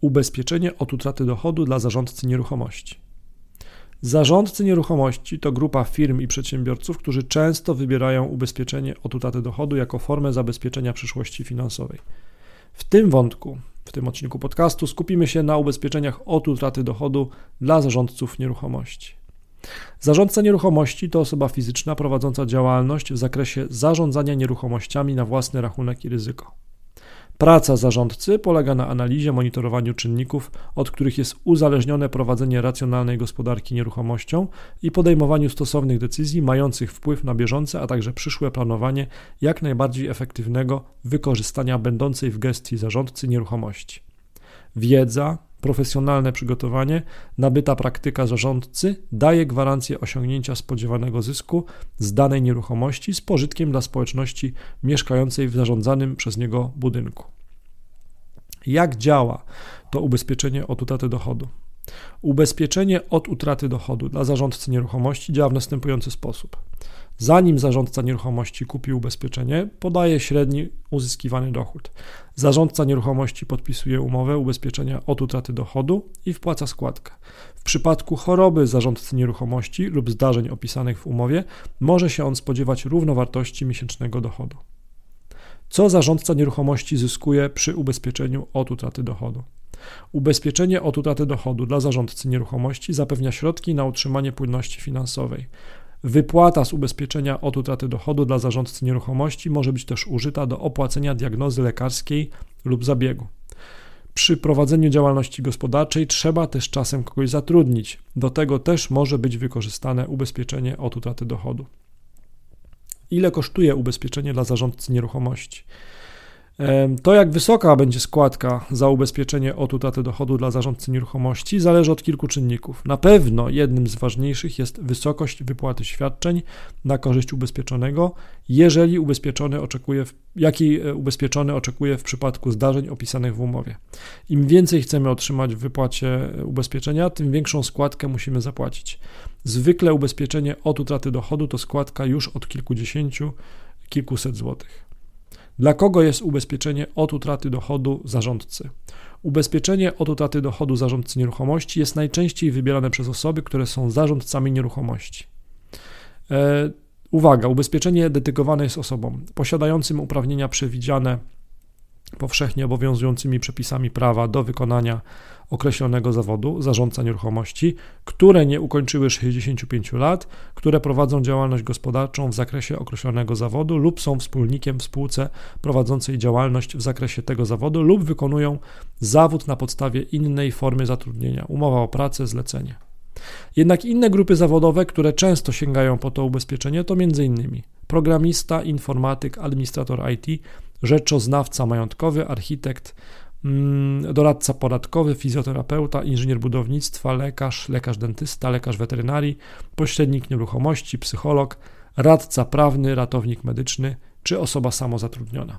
Ubezpieczenie od utraty dochodu dla zarządcy nieruchomości. Zarządcy nieruchomości to grupa firm i przedsiębiorców, którzy często wybierają ubezpieczenie od utraty dochodu jako formę zabezpieczenia przyszłości finansowej. W tym wątku, w tym odcinku podcastu skupimy się na ubezpieczeniach od utraty dochodu dla zarządców nieruchomości. Zarządca nieruchomości to osoba fizyczna prowadząca działalność w zakresie zarządzania nieruchomościami na własny rachunek i ryzyko. Praca zarządcy polega na analizie, monitorowaniu czynników, od których jest uzależnione prowadzenie racjonalnej gospodarki nieruchomością i podejmowaniu stosownych decyzji mających wpływ na bieżące, a także przyszłe planowanie jak najbardziej efektywnego wykorzystania będącej w gestii zarządcy nieruchomości. Wiedza, profesjonalne przygotowanie, nabyta praktyka zarządcy daje gwarancję osiągnięcia spodziewanego zysku z danej nieruchomości z pożytkiem dla społeczności mieszkającej w zarządzanym przez niego budynku. Jak działa to ubezpieczenie od utraty dochodu? Ubezpieczenie od utraty dochodu dla zarządcy nieruchomości działa w następujący sposób. Zanim zarządca nieruchomości kupi ubezpieczenie, podaje średni uzyskiwany dochód. Zarządca nieruchomości podpisuje umowę ubezpieczenia od utraty dochodu i wpłaca składkę. W przypadku choroby zarządcy nieruchomości lub zdarzeń opisanych w umowie, może się on spodziewać równowartości miesięcznego dochodu. Co zarządca nieruchomości zyskuje przy ubezpieczeniu od utraty dochodu? Ubezpieczenie od utraty dochodu dla zarządcy nieruchomości zapewnia środki na utrzymanie płynności finansowej. Wypłata z ubezpieczenia od utraty dochodu dla zarządcy nieruchomości może być też użyta do opłacenia diagnozy lekarskiej lub zabiegu. Przy prowadzeniu działalności gospodarczej trzeba też czasem kogoś zatrudnić. Do tego też może być wykorzystane ubezpieczenie od utraty dochodu. Ile kosztuje ubezpieczenie dla zarządcy nieruchomości? To, jak wysoka będzie składka za ubezpieczenie od utraty dochodu dla zarządcy nieruchomości, zależy od kilku czynników. Na pewno jednym z ważniejszych jest wysokość wypłaty świadczeń na korzyść ubezpieczonego, jeżeli ubezpieczony oczekuje, jakiej e, ubezpieczony oczekuje w przypadku zdarzeń opisanych w umowie. Im więcej chcemy otrzymać w wypłacie e, ubezpieczenia, tym większą składkę musimy zapłacić. Zwykle ubezpieczenie od utraty dochodu to składka już od kilkudziesięciu, kilkuset złotych. Dla kogo jest ubezpieczenie od utraty dochodu zarządcy? Ubezpieczenie od utraty dochodu zarządcy nieruchomości jest najczęściej wybierane przez osoby, które są zarządcami nieruchomości. E, uwaga, ubezpieczenie dedykowane jest osobom posiadającym uprawnienia przewidziane powszechnie obowiązującymi przepisami prawa do wykonania określonego zawodu zarządca nieruchomości, które nie ukończyły 65 lat, które prowadzą działalność gospodarczą w zakresie określonego zawodu lub są wspólnikiem w spółce prowadzącej działalność w zakresie tego zawodu lub wykonują zawód na podstawie innej formy zatrudnienia, umowa o pracę, zlecenie. Jednak inne grupy zawodowe, które często sięgają po to ubezpieczenie, to m.in. programista, informatyk, administrator IT, rzeczoznawca majątkowy, architekt, mm, doradca podatkowy, fizjoterapeuta, inżynier budownictwa, lekarz, lekarz dentysta, lekarz weterynarii, pośrednik nieruchomości, psycholog, radca prawny, ratownik medyczny czy osoba samozatrudniona.